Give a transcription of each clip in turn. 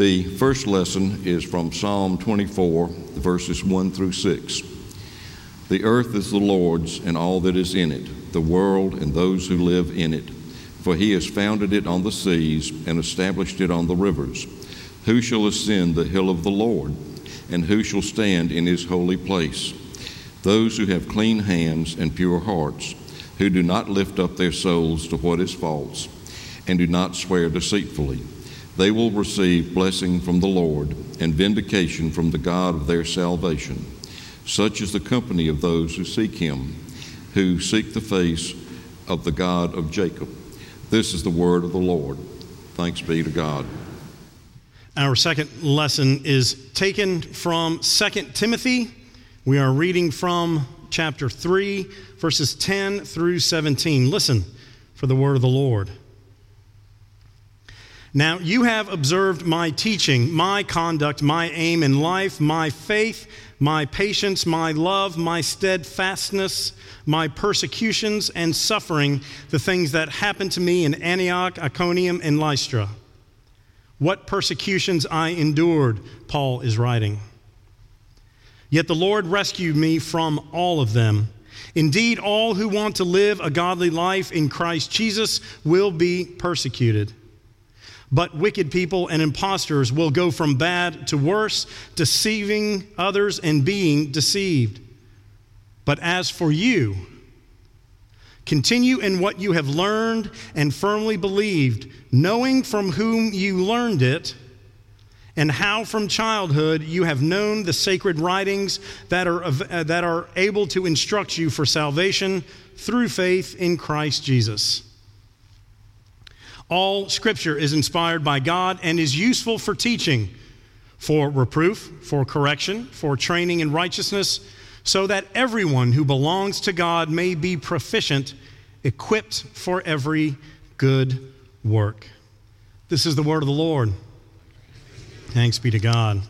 The first lesson is from Psalm 24, verses 1 through 6. The earth is the Lord's and all that is in it, the world and those who live in it. For he has founded it on the seas and established it on the rivers. Who shall ascend the hill of the Lord? And who shall stand in his holy place? Those who have clean hands and pure hearts, who do not lift up their souls to what is false, and do not swear deceitfully they will receive blessing from the Lord and vindication from the God of their salvation. Such is the company of those who seek him, who seek the face of the God of Jacob. This is the word of the Lord. Thanks be to God. Our second lesson is taken from 2 Timothy. We are reading from chapter 3, verses 10 through 17. Listen for the word of the Lord. Now you have observed my teaching, my conduct, my aim in life, my faith, my patience, my love, my steadfastness, my persecutions and suffering, the things that happened to me in Antioch, Iconium, and Lystra. What persecutions I endured, Paul is writing. Yet the Lord rescued me from all of them. Indeed, all who want to live a godly life in Christ Jesus will be persecuted. But wicked people and impostors will go from bad to worse, deceiving others and being deceived. But as for you, continue in what you have learned and firmly believed, knowing from whom you learned it, and how from childhood you have known the sacred writings that are, uh, that are able to instruct you for salvation through faith in Christ Jesus. All scripture is inspired by God and is useful for teaching, for reproof, for correction, for training in righteousness, so that everyone who belongs to God may be proficient, equipped for every good work. This is the word of the Lord. Thanks be to God.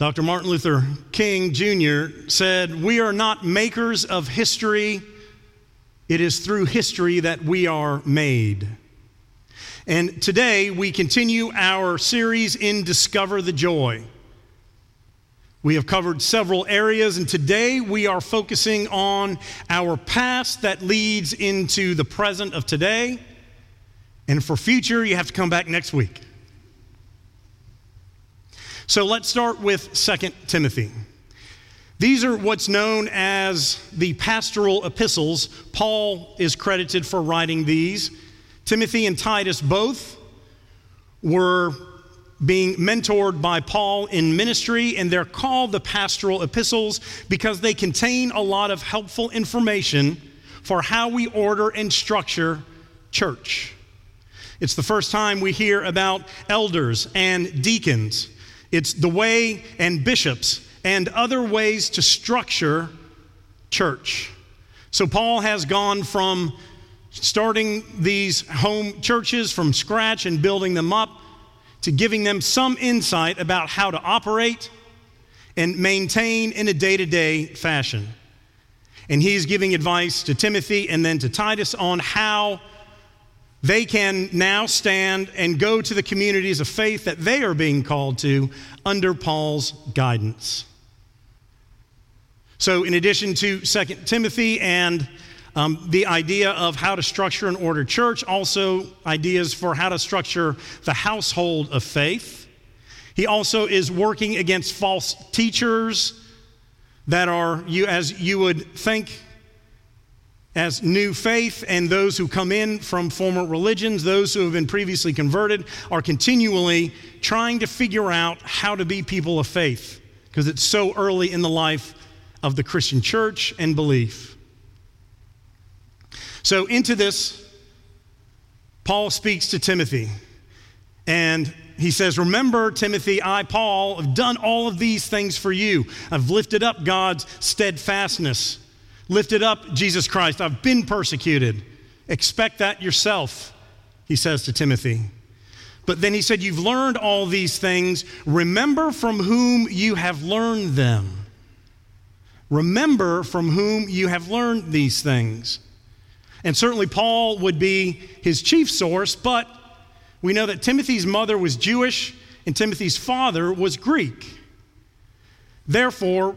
Dr. Martin Luther King Jr. said, We are not makers of history, it is through history that we are made. And today we continue our series in Discover the Joy. We have covered several areas, and today we are focusing on our past that leads into the present of today. And for future, you have to come back next week. So let's start with 2 Timothy. These are what's known as the pastoral epistles. Paul is credited for writing these. Timothy and Titus both were being mentored by Paul in ministry, and they're called the pastoral epistles because they contain a lot of helpful information for how we order and structure church. It's the first time we hear about elders and deacons. It's the way and bishops and other ways to structure church. So Paul has gone from starting these home churches from scratch and building them up to giving them some insight about how to operate and maintain in a day to day fashion. And he's giving advice to Timothy and then to Titus on how they can now stand and go to the communities of faith that they are being called to under Paul's guidance. So, in addition to 2 Timothy and um, the idea of how to structure and order church, also ideas for how to structure the household of faith. He also is working against false teachers that are, you, as you would think, as new faith and those who come in from former religions, those who have been previously converted, are continually trying to figure out how to be people of faith because it's so early in the life of the Christian church and belief. So, into this, Paul speaks to Timothy and he says, Remember, Timothy, I, Paul, have done all of these things for you. I've lifted up God's steadfastness lifted up Jesus Christ. I've been persecuted. Expect that yourself, he says to Timothy. But then he said, You've learned all these things. Remember from whom you have learned them. Remember from whom you have learned these things. And certainly Paul would be his chief source, but we know that Timothy's mother was Jewish and Timothy's father was Greek. Therefore,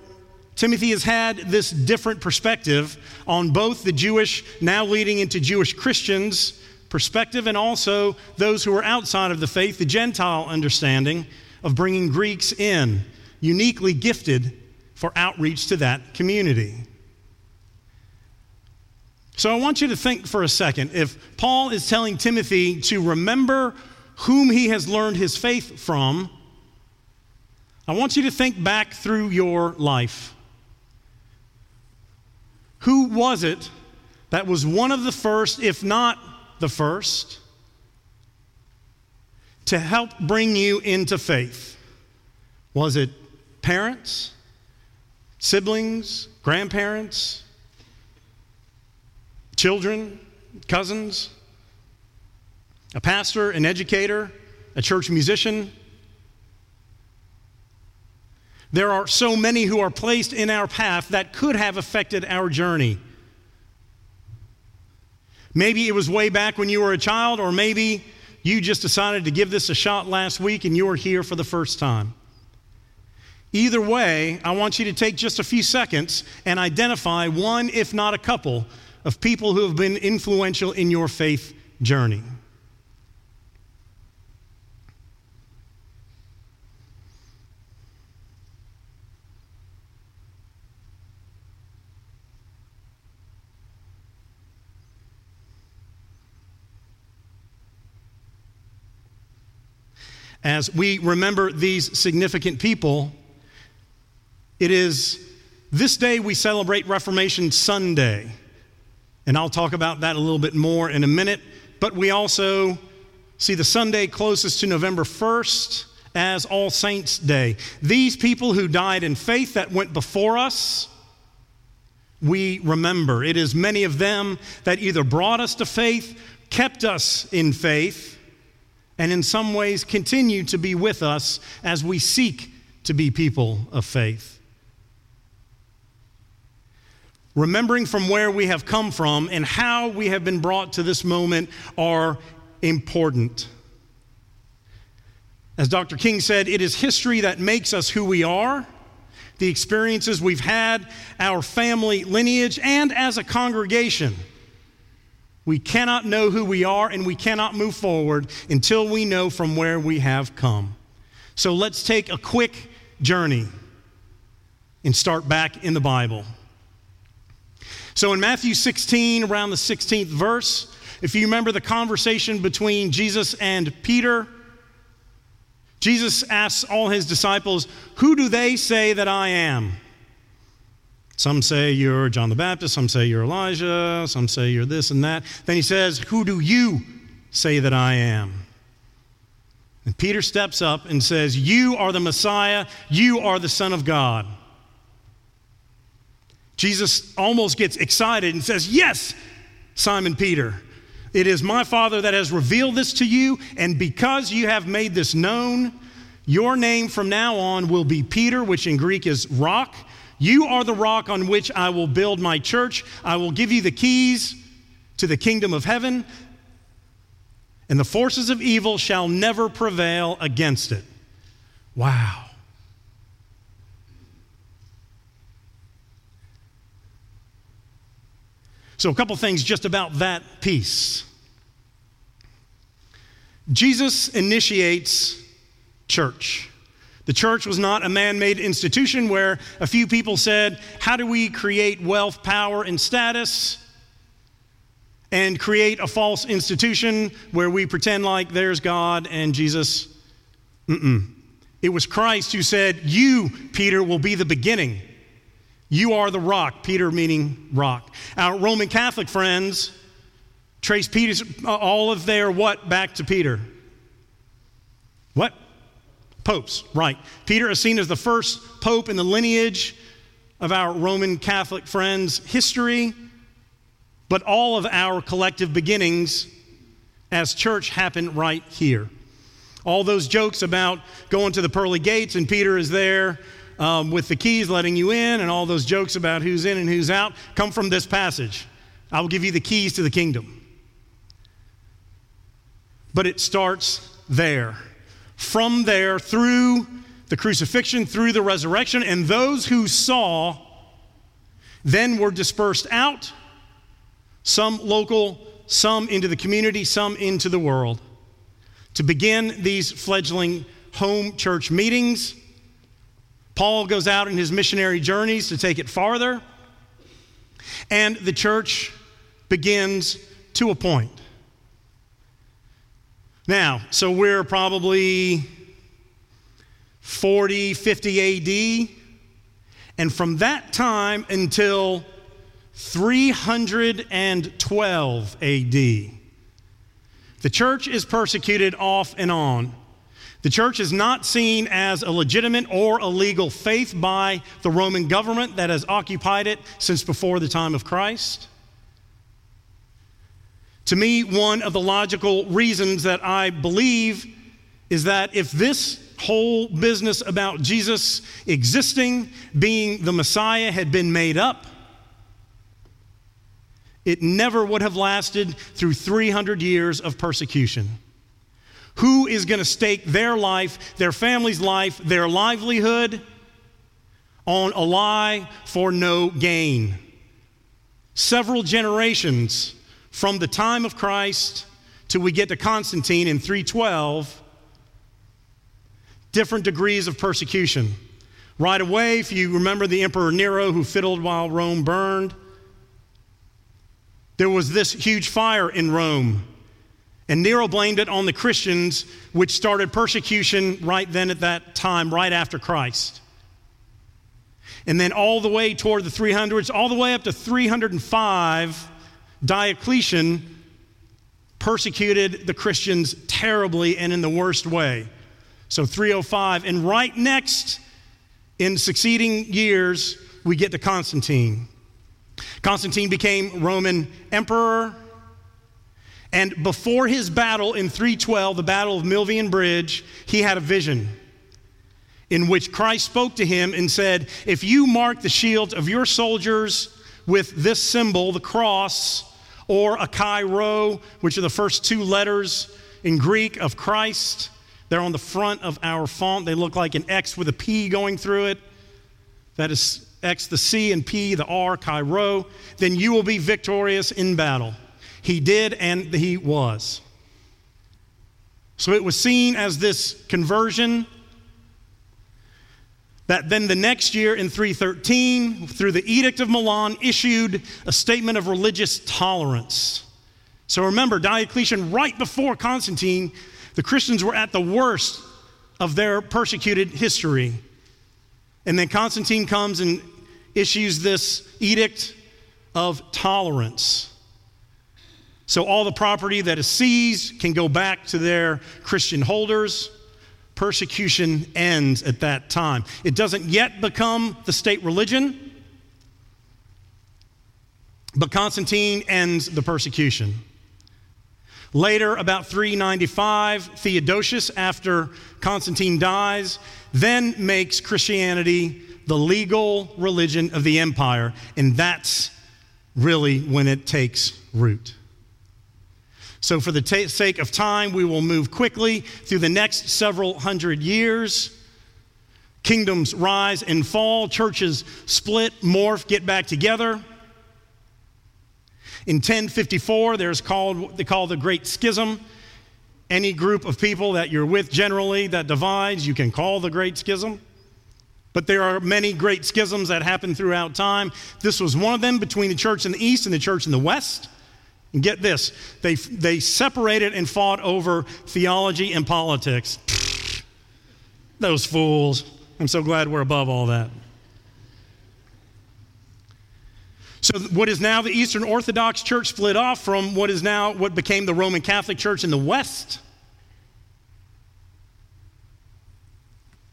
Timothy has had this different perspective on both the Jewish, now leading into Jewish Christians perspective, and also those who are outside of the faith, the Gentile understanding of bringing Greeks in, uniquely gifted for outreach to that community. So I want you to think for a second if Paul is telling Timothy to remember whom he has learned his faith from, I want you to think back through your life. Who was it that was one of the first, if not the first, to help bring you into faith? Was it parents, siblings, grandparents, children, cousins, a pastor, an educator, a church musician? There are so many who are placed in our path that could have affected our journey. Maybe it was way back when you were a child, or maybe you just decided to give this a shot last week and you are here for the first time. Either way, I want you to take just a few seconds and identify one, if not a couple, of people who have been influential in your faith journey. As we remember these significant people, it is this day we celebrate Reformation Sunday. And I'll talk about that a little bit more in a minute. But we also see the Sunday closest to November 1st as All Saints' Day. These people who died in faith that went before us, we remember. It is many of them that either brought us to faith, kept us in faith, and in some ways continue to be with us as we seek to be people of faith. Remembering from where we have come from and how we have been brought to this moment are important. As Dr. King said, it is history that makes us who we are, the experiences we've had, our family lineage, and as a congregation. We cannot know who we are and we cannot move forward until we know from where we have come. So let's take a quick journey and start back in the Bible. So in Matthew 16, around the 16th verse, if you remember the conversation between Jesus and Peter, Jesus asks all his disciples, Who do they say that I am? Some say you're John the Baptist, some say you're Elijah, some say you're this and that. Then he says, Who do you say that I am? And Peter steps up and says, You are the Messiah, you are the Son of God. Jesus almost gets excited and says, Yes, Simon Peter. It is my Father that has revealed this to you, and because you have made this known, your name from now on will be Peter, which in Greek is rock you are the rock on which I will build my church. I will give you the keys to the kingdom of heaven, and the forces of evil shall never prevail against it. Wow. So, a couple things just about that piece. Jesus initiates church. The church was not a man made institution where a few people said, How do we create wealth, power, and status? and create a false institution where we pretend like there's God and Jesus. Mm-mm. It was Christ who said, You, Peter, will be the beginning. You are the rock, Peter meaning rock. Our Roman Catholic friends trace Peter's, all of their what back to Peter? What? Popes, right. Peter is seen as the first pope in the lineage of our Roman Catholic friends' history, but all of our collective beginnings as church happen right here. All those jokes about going to the pearly gates and Peter is there um, with the keys letting you in, and all those jokes about who's in and who's out come from this passage. I will give you the keys to the kingdom. But it starts there. From there, through the crucifixion through the resurrection, and those who saw then were dispersed out, some local, some into the community, some into the world, to begin these fledgling home church meetings. Paul goes out in his missionary journeys to take it farther, and the church begins to a point. Now, so we're probably 40, 50 AD. And from that time until 312 AD, the church is persecuted off and on. The church is not seen as a legitimate or a legal faith by the Roman government that has occupied it since before the time of Christ. To me, one of the logical reasons that I believe is that if this whole business about Jesus existing, being the Messiah, had been made up, it never would have lasted through 300 years of persecution. Who is going to stake their life, their family's life, their livelihood on a lie for no gain? Several generations from the time of Christ till we get to Constantine in 312 different degrees of persecution. Right away, if you remember the Emperor Nero who fiddled while Rome burned, there was this huge fire in Rome. And Nero blamed it on the Christians, which started persecution right then at that time, right after Christ. And then all the way toward the 300s, all the way up to 305, Diocletian persecuted the Christians terribly and in the worst way. So 305. And right next, in succeeding years, we get to Constantine. Constantine became Roman emperor. And before his battle in 312, the Battle of Milvian Bridge, he had a vision in which Christ spoke to him and said, If you mark the shields of your soldiers with this symbol, the cross, or a chi rho, which are the first two letters in Greek of Christ, they're on the front of our font. They look like an X with a P going through it. That is X, the C, and P, the R, chi rho. Then you will be victorious in battle. He did, and he was. So it was seen as this conversion that then the next year in 313, through the Edict of Milan, issued a statement of religious tolerance. So remember, Diocletian, right before Constantine, the Christians were at the worst of their persecuted history. And then Constantine comes and issues this edict of tolerance. So all the property that is seized can go back to their Christian holders. Persecution ends at that time. It doesn't yet become the state religion, but Constantine ends the persecution. Later, about 395, Theodosius, after Constantine dies, then makes Christianity the legal religion of the empire, and that's really when it takes root. So, for the t- sake of time, we will move quickly through the next several hundred years. Kingdoms rise and fall, churches split, morph, get back together. In 1054, there's called they call the Great Schism. Any group of people that you're with generally that divides, you can call the Great Schism. But there are many great schisms that happen throughout time. This was one of them between the church in the east and the church in the west. Get this they, they separated and fought over theology and politics. Those fools. I'm so glad we're above all that. So, what is now the Eastern Orthodox Church split off from what is now what became the Roman Catholic Church in the West.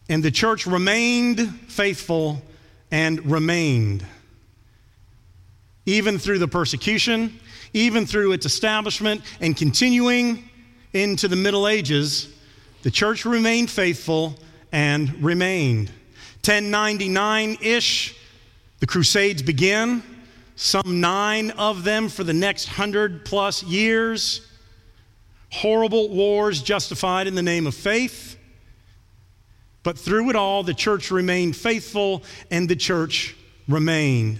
And the church remained faithful and remained. Even through the persecution, even through its establishment, and continuing into the Middle Ages, the church remained faithful and remained. 1099 ish, the Crusades begin some nine of them for the next hundred plus years. Horrible wars justified in the name of faith. But through it all, the church remained faithful and the church remained.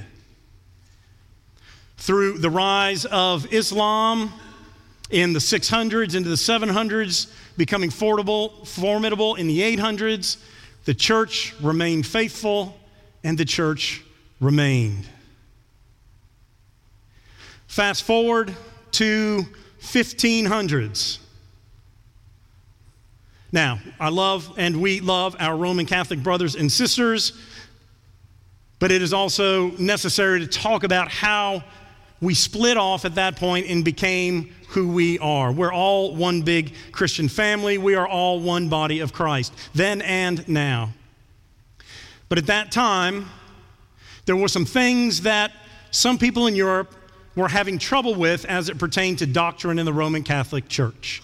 Through the rise of Islam in the 600s into the 700s, becoming formidable, in the 800s, the church remained faithful and the church remained. Fast forward to 1500s. Now, I love and we love our Roman Catholic brothers and sisters, but it is also necessary to talk about how we split off at that point and became who we are. We're all one big Christian family. We are all one body of Christ, then and now. But at that time, there were some things that some people in Europe were having trouble with as it pertained to doctrine in the Roman Catholic Church.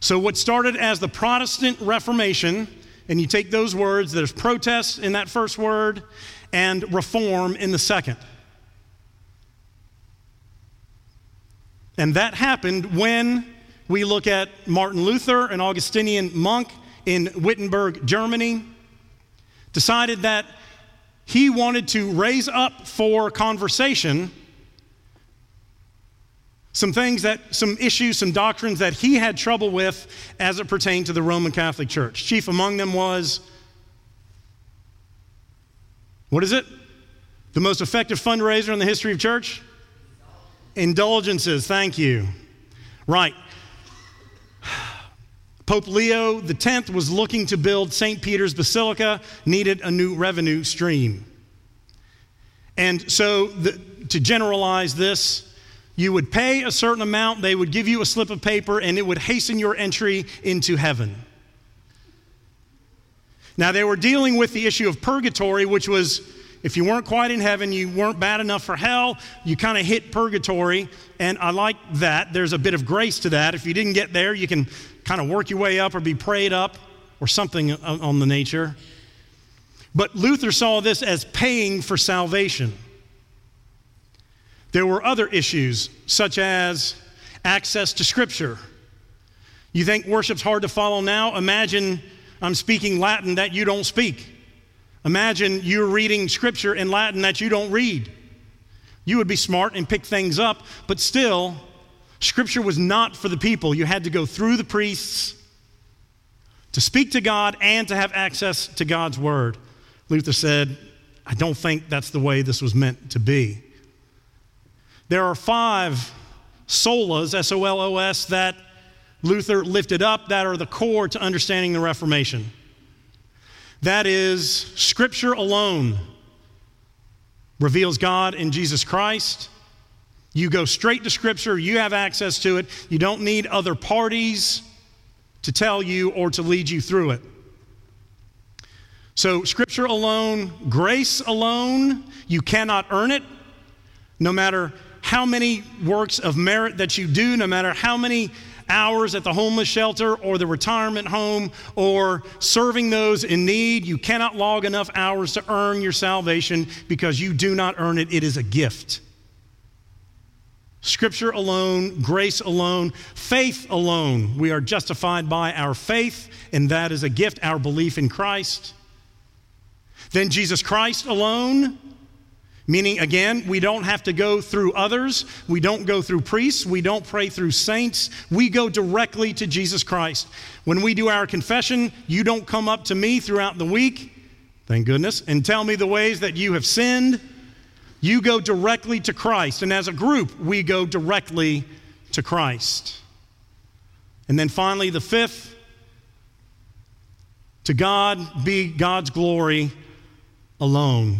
So, what started as the Protestant Reformation, and you take those words, there's protest in that first word and reform in the second. And that happened when we look at Martin Luther, an Augustinian monk in Wittenberg, Germany, decided that he wanted to raise up for conversation some things that, some issues, some doctrines that he had trouble with as it pertained to the Roman Catholic Church. Chief among them was what is it? The most effective fundraiser in the history of church? Indulgences, thank you. Right. Pope Leo X was looking to build St. Peter's Basilica, needed a new revenue stream. And so, the, to generalize this, you would pay a certain amount, they would give you a slip of paper, and it would hasten your entry into heaven. Now, they were dealing with the issue of purgatory, which was if you weren't quite in heaven, you weren't bad enough for hell, you kind of hit purgatory. And I like that. There's a bit of grace to that. If you didn't get there, you can kind of work your way up or be prayed up or something on the nature. But Luther saw this as paying for salvation. There were other issues, such as access to Scripture. You think worship's hard to follow now? Imagine I'm speaking Latin that you don't speak. Imagine you're reading Scripture in Latin that you don't read. You would be smart and pick things up, but still, Scripture was not for the people. You had to go through the priests to speak to God and to have access to God's Word. Luther said, I don't think that's the way this was meant to be. There are five solas, S O L O S, that Luther lifted up that are the core to understanding the Reformation. That is, Scripture alone reveals God in Jesus Christ. You go straight to Scripture, you have access to it. You don't need other parties to tell you or to lead you through it. So, Scripture alone, grace alone, you cannot earn it. No matter how many works of merit that you do, no matter how many hours at the homeless shelter or the retirement home or serving those in need, you cannot log enough hours to earn your salvation because you do not earn it. It is a gift. Scripture alone, grace alone, faith alone. We are justified by our faith, and that is a gift, our belief in Christ. Then Jesus Christ alone, meaning again, we don't have to go through others, we don't go through priests, we don't pray through saints, we go directly to Jesus Christ. When we do our confession, you don't come up to me throughout the week, thank goodness, and tell me the ways that you have sinned You go directly to Christ. And as a group, we go directly to Christ. And then finally, the fifth to God be God's glory alone.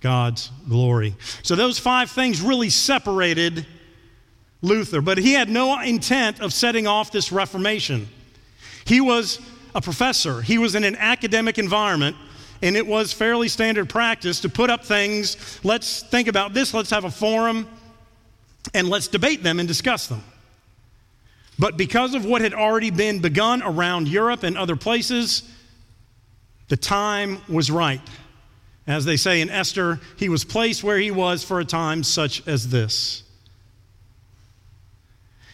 God's glory. So those five things really separated Luther, but he had no intent of setting off this Reformation. He was a professor, he was in an academic environment, and it was fairly standard practice to put up things. Let's think about this, let's have a forum, and let's debate them and discuss them. But because of what had already been begun around Europe and other places, the time was right. As they say in Esther, he was placed where he was for a time such as this.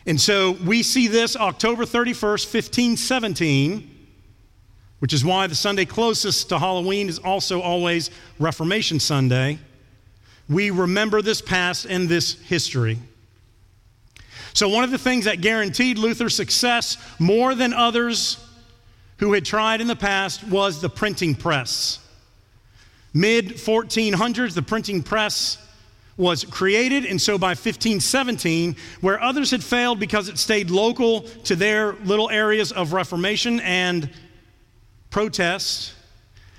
And so we see this October 31st, 1517, which is why the Sunday closest to Halloween is also always Reformation Sunday. We remember this past and this history. So, one of the things that guaranteed Luther's success more than others who had tried in the past was the printing press. Mid 1400s, the printing press was created, and so by 1517, where others had failed because it stayed local to their little areas of Reformation and protest,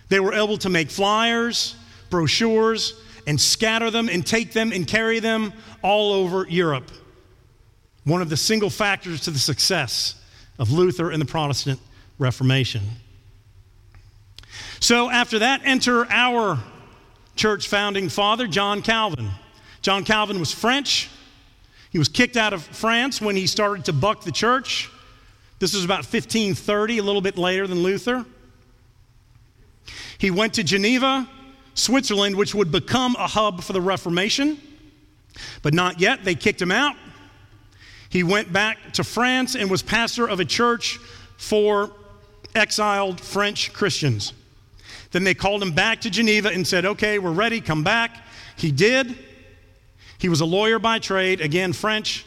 they were able to make flyers, brochures, and scatter them and take them and carry them all over Europe. One of the single factors to the success of Luther and the Protestant Reformation. So, after that, enter our church founding father, John Calvin. John Calvin was French. He was kicked out of France when he started to buck the church. This was about 1530, a little bit later than Luther. He went to Geneva, Switzerland, which would become a hub for the Reformation, but not yet. They kicked him out. He went back to France and was pastor of a church for exiled French Christians. Then they called him back to Geneva and said, Okay, we're ready, come back. He did. He was a lawyer by trade, again, French,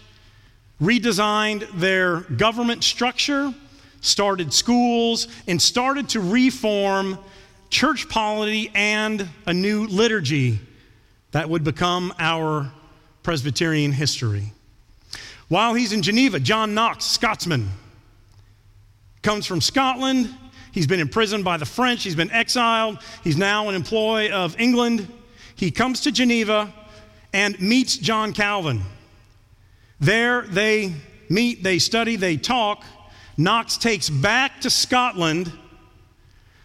redesigned their government structure, started schools, and started to reform church polity and a new liturgy that would become our Presbyterian history. While he's in Geneva, John Knox, Scotsman, comes from Scotland. He's been imprisoned by the French. He's been exiled. He's now an employee of England. He comes to Geneva and meets John Calvin. There they meet, they study, they talk. Knox takes back to Scotland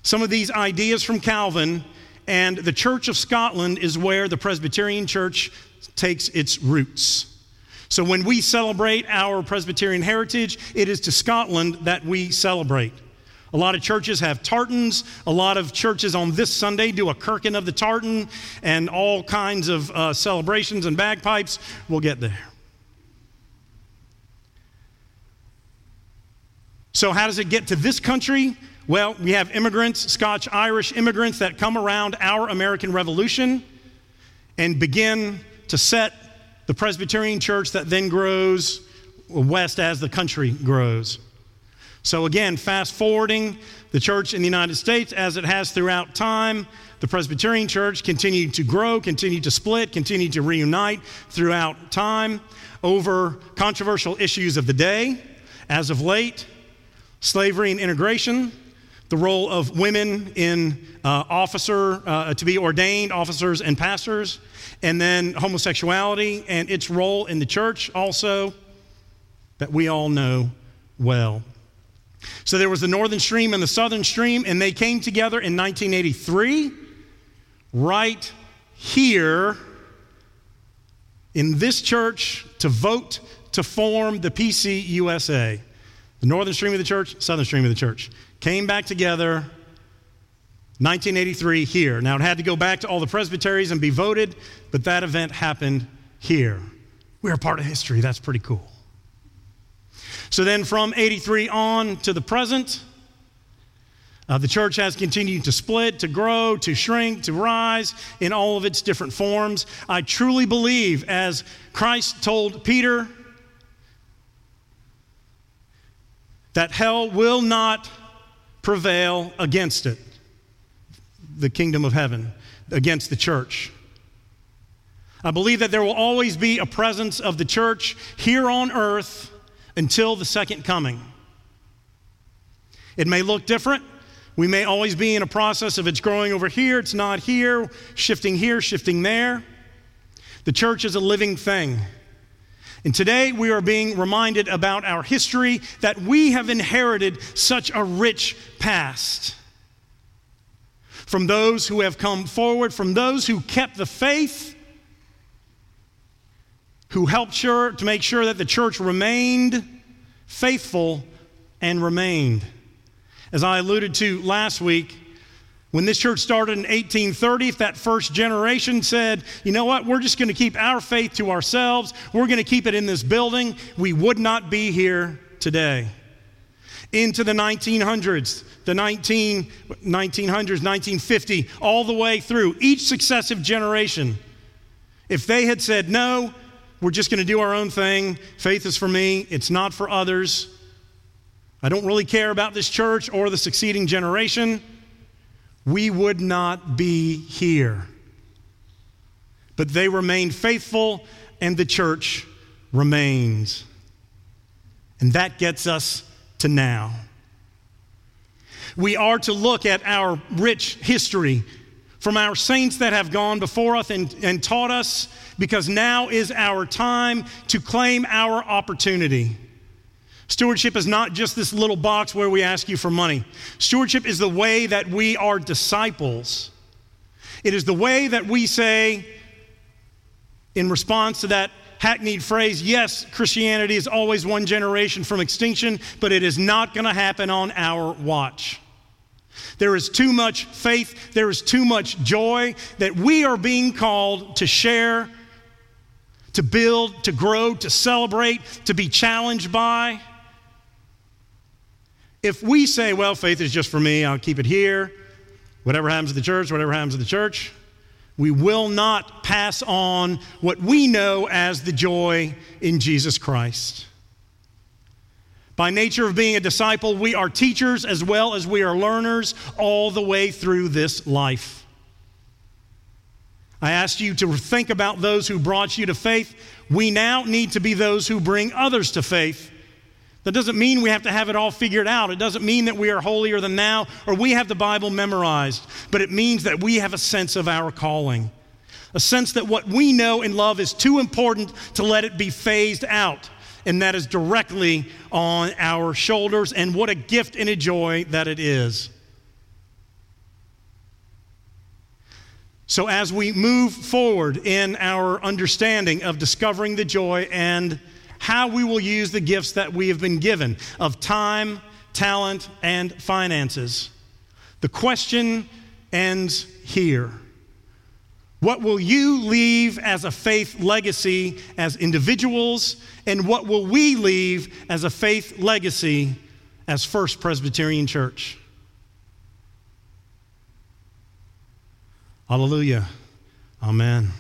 some of these ideas from Calvin, and the Church of Scotland is where the Presbyterian Church takes its roots. So when we celebrate our Presbyterian heritage, it is to Scotland that we celebrate. A lot of churches have tartans. A lot of churches on this Sunday do a kirkin of the tartan and all kinds of uh, celebrations and bagpipes. We'll get there. So, how does it get to this country? Well, we have immigrants, Scotch Irish immigrants, that come around our American Revolution and begin to set the Presbyterian church that then grows west as the country grows. So, again, fast forwarding, the church in the United States, as it has throughout time, the Presbyterian church continued to grow, continued to split, continued to reunite throughout time over controversial issues of the day. As of late, slavery and integration, the role of women in uh, officer, uh, to be ordained officers and pastors, and then homosexuality and its role in the church also that we all know well. So there was the northern stream and the southern stream, and they came together in 1983, right here in this church to vote to form the PCUSA. The northern stream of the church, southern stream of the church came back together 1983 here. Now, it had to go back to all the presbyteries and be voted, but that event happened here. We are part of history. That's pretty cool. So then, from 83 on to the present, uh, the church has continued to split, to grow, to shrink, to rise in all of its different forms. I truly believe, as Christ told Peter, that hell will not prevail against it the kingdom of heaven, against the church. I believe that there will always be a presence of the church here on earth until the second coming. It may look different. We may always be in a process of it's growing over here, it's not here, shifting here, shifting there. The church is a living thing. And today we are being reminded about our history that we have inherited such a rich past. From those who have come forward, from those who kept the faith, who helped sure, to make sure that the church remained faithful and remained. As I alluded to last week, when this church started in 1830, if that first generation said, you know what, we're just going to keep our faith to ourselves, we're going to keep it in this building, we would not be here today. Into the 1900s, the 19, 1900s, 1950, all the way through, each successive generation, if they had said, no, we're just going to do our own thing, faith is for me, it's not for others, I don't really care about this church or the succeeding generation we would not be here. But they remained faithful, and the church remains. And that gets us to now. We are to look at our rich history from our saints that have gone before us and, and taught us, because now is our time to claim our opportunity. Stewardship is not just this little box where we ask you for money. Stewardship is the way that we are disciples. It is the way that we say, in response to that hackneyed phrase, yes, Christianity is always one generation from extinction, but it is not going to happen on our watch. There is too much faith, there is too much joy that we are being called to share, to build, to grow, to celebrate, to be challenged by. If we say, well, faith is just for me, I'll keep it here, whatever happens to the church, whatever happens to the church, we will not pass on what we know as the joy in Jesus Christ. By nature of being a disciple, we are teachers as well as we are learners all the way through this life. I asked you to think about those who brought you to faith. We now need to be those who bring others to faith that doesn't mean we have to have it all figured out. It doesn't mean that we are holier than now or we have the Bible memorized, but it means that we have a sense of our calling. A sense that what we know and love is too important to let it be phased out. And that is directly on our shoulders. And what a gift and a joy that it is. So, as we move forward in our understanding of discovering the joy and how we will use the gifts that we have been given of time, talent, and finances. The question ends here. What will you leave as a faith legacy as individuals, and what will we leave as a faith legacy as First Presbyterian Church? Hallelujah. Amen.